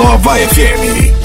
101,9 Supernova FM.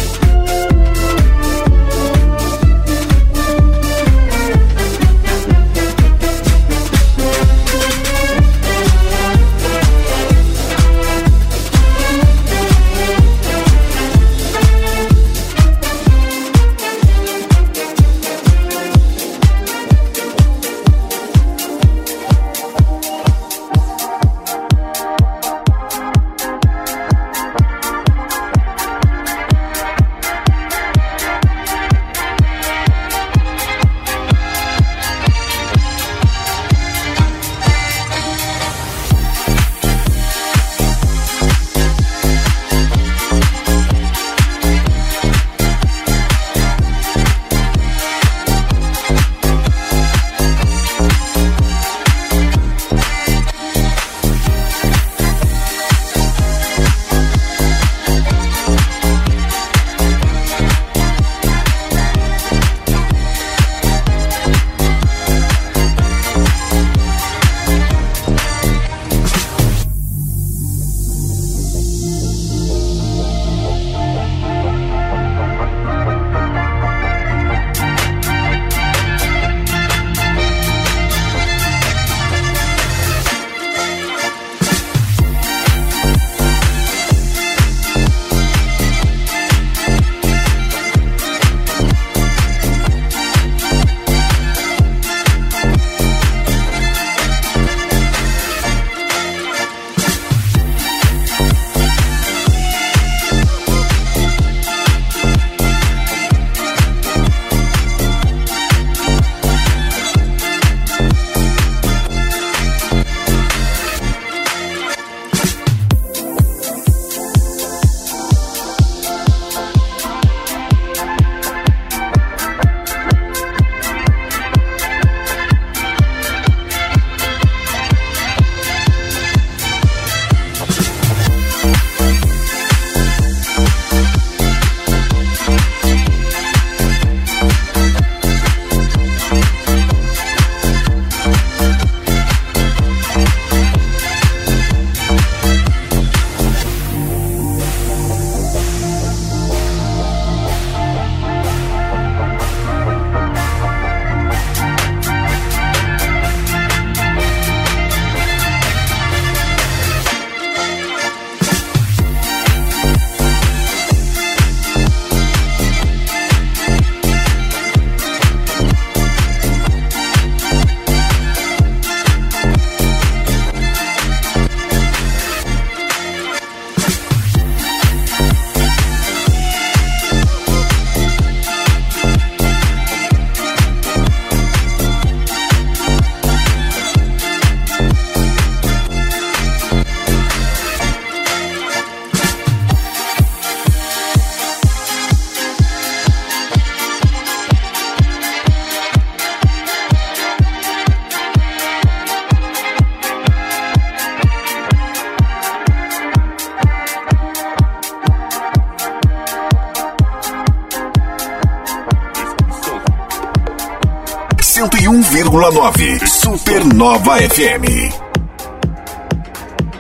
Supernova FM.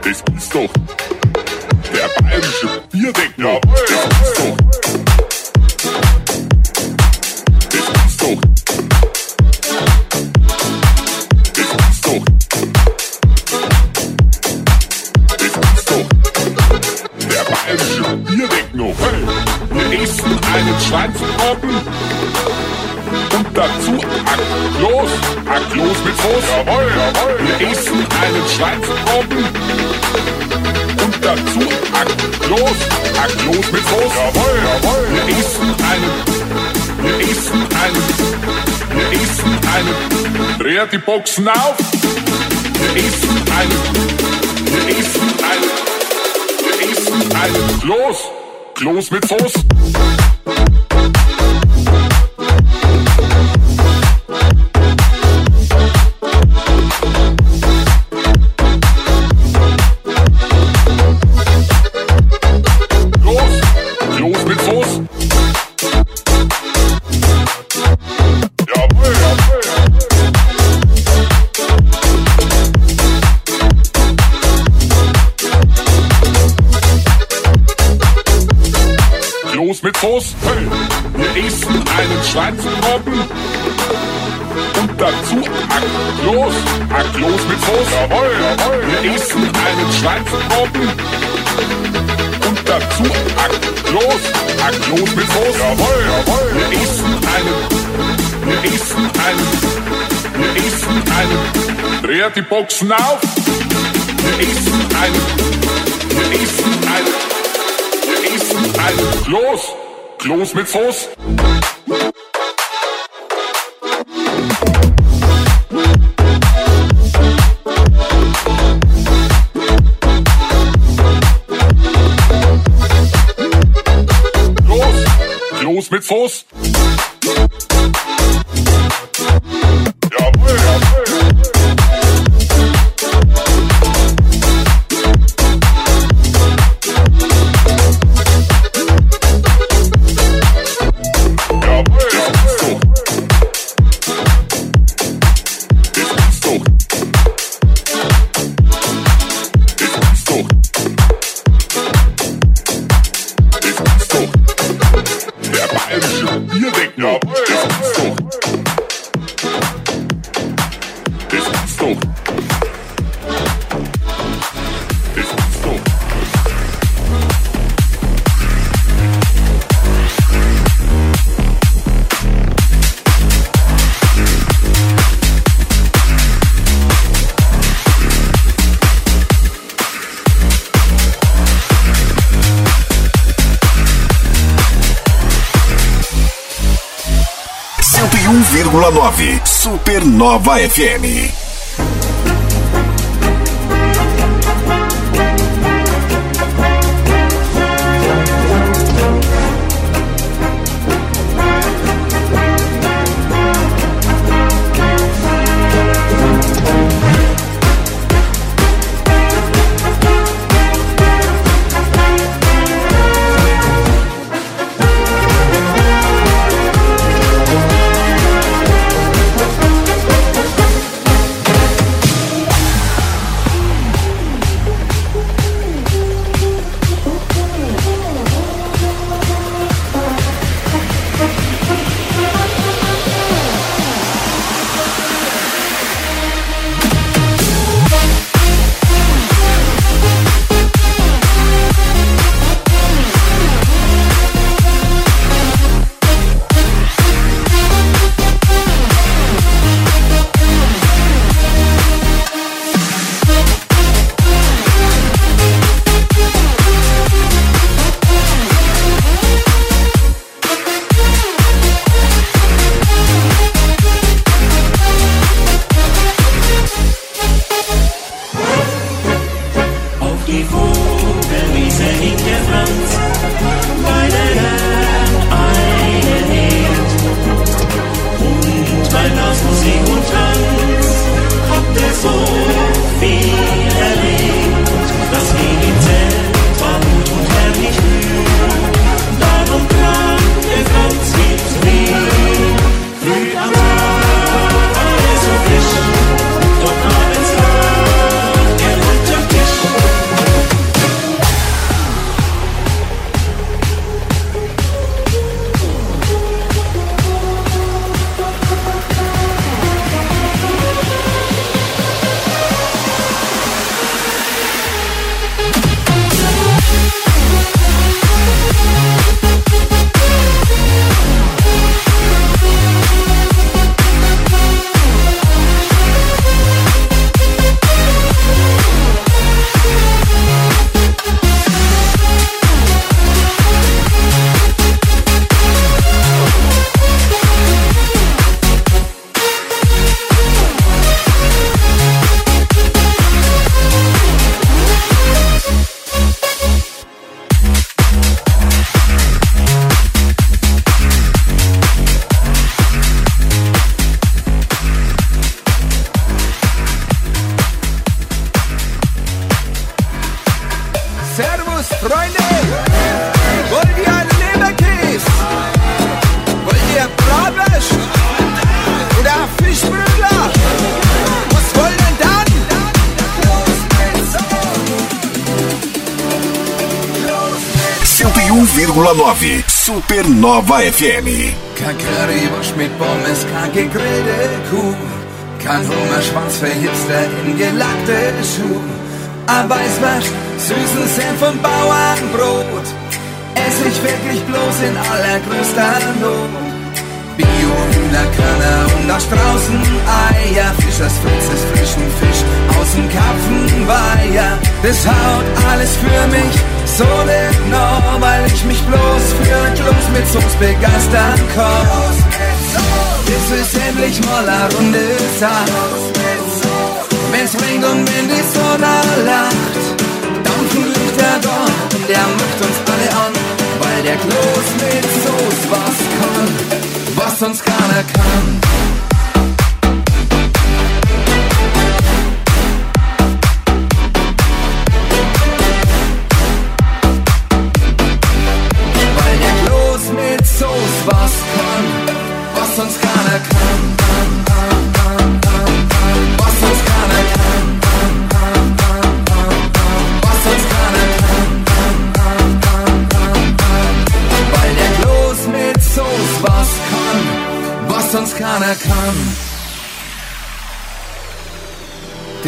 Das ist doch der bayerische Bierdecker. Das ist doch. Das ist doch. Das ist doch. Der bayerische Bierdecker. Hey, wir essen einen Schwanzbraten und dazu ein Kloß, ein Kloß mit Soße. Jawohl, jawohl. Wir essen einen Schweinsbraten und dazu ein Kloß, ein Kloß mit Soße. Jawohl, jawohl. Wir essen einen, wir essen einen, wir essen einen. Dreht die Boxen auf. Wir essen einen, wir essen einen, wir essen einen Kloß, Kloß mit Soße. Soße. Hey, wir essen einen Schweinsbraten und dazu Aklos, Aklos mit Soße. Jawohl, jawohl. Wir essen einen Schweinsbraten und dazu Aklos, Aklos mit Soße. Jawohl, jawohl. Wir essen einen, wir essen einen, wir essen einen. Dreht die Boxen auf. Wir essen einen, wir essen einen, wir essen einen Kloß, Kloß mit Soße. Los mit Soße. 9, Supernova FM. 101,9 Supernova FM. Kein Currywurst mit Pommes, kein gegrillte Kuh. Kein Hungerschwanz für Hipster in gelackte Schuh. Ein Weißwurst, süßen Senf und Bauernbrot. Ess ich wirklich bloß in allergrößter Not. Bio-Hühnerkörner und da draußen Eier. Fischers Fritz frischen Fisch aus dem Karpfenweiher. Das haut alles für mich so noch, weil ich mich bloß für Kloß mit Soße begeistern kann. Es ist endlich mal eine Runde Sache. Wenn's regnet und wenn die Sonne lacht, dampfen Lichter da und der macht uns alle an, weil der Kloß mit Soße was kann was sonst keiner kann.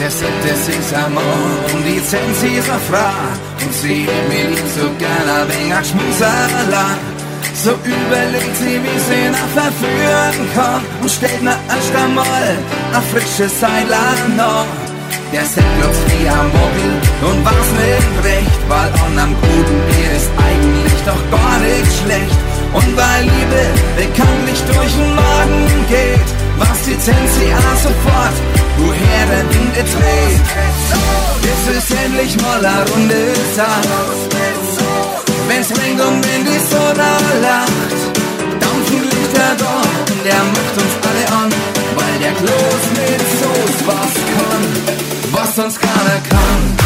Und die Zensierer Frau und sie mir lieb so gern ein wenig Schmuserla. So überlegt sie, wie sie nach verführen kann und stellt erst einmal ein frisches Seilan noch. Der Sepp glotzt wie am Mobil und war's nicht recht, weil an einem guten Bier ist eigentlich doch gar nicht schlecht. Und weil Liebe bekanntlich durch den Magen geht, was die Zensi auch sofort, woher der Wind dreht. Es ist endlich mal eine Runde Sache. Wenn's regnet und wenn die Sonne lacht, dampfen Lichter und der macht uns alle an, weil der Kloß mit Soße was kann, was sonst keiner kann.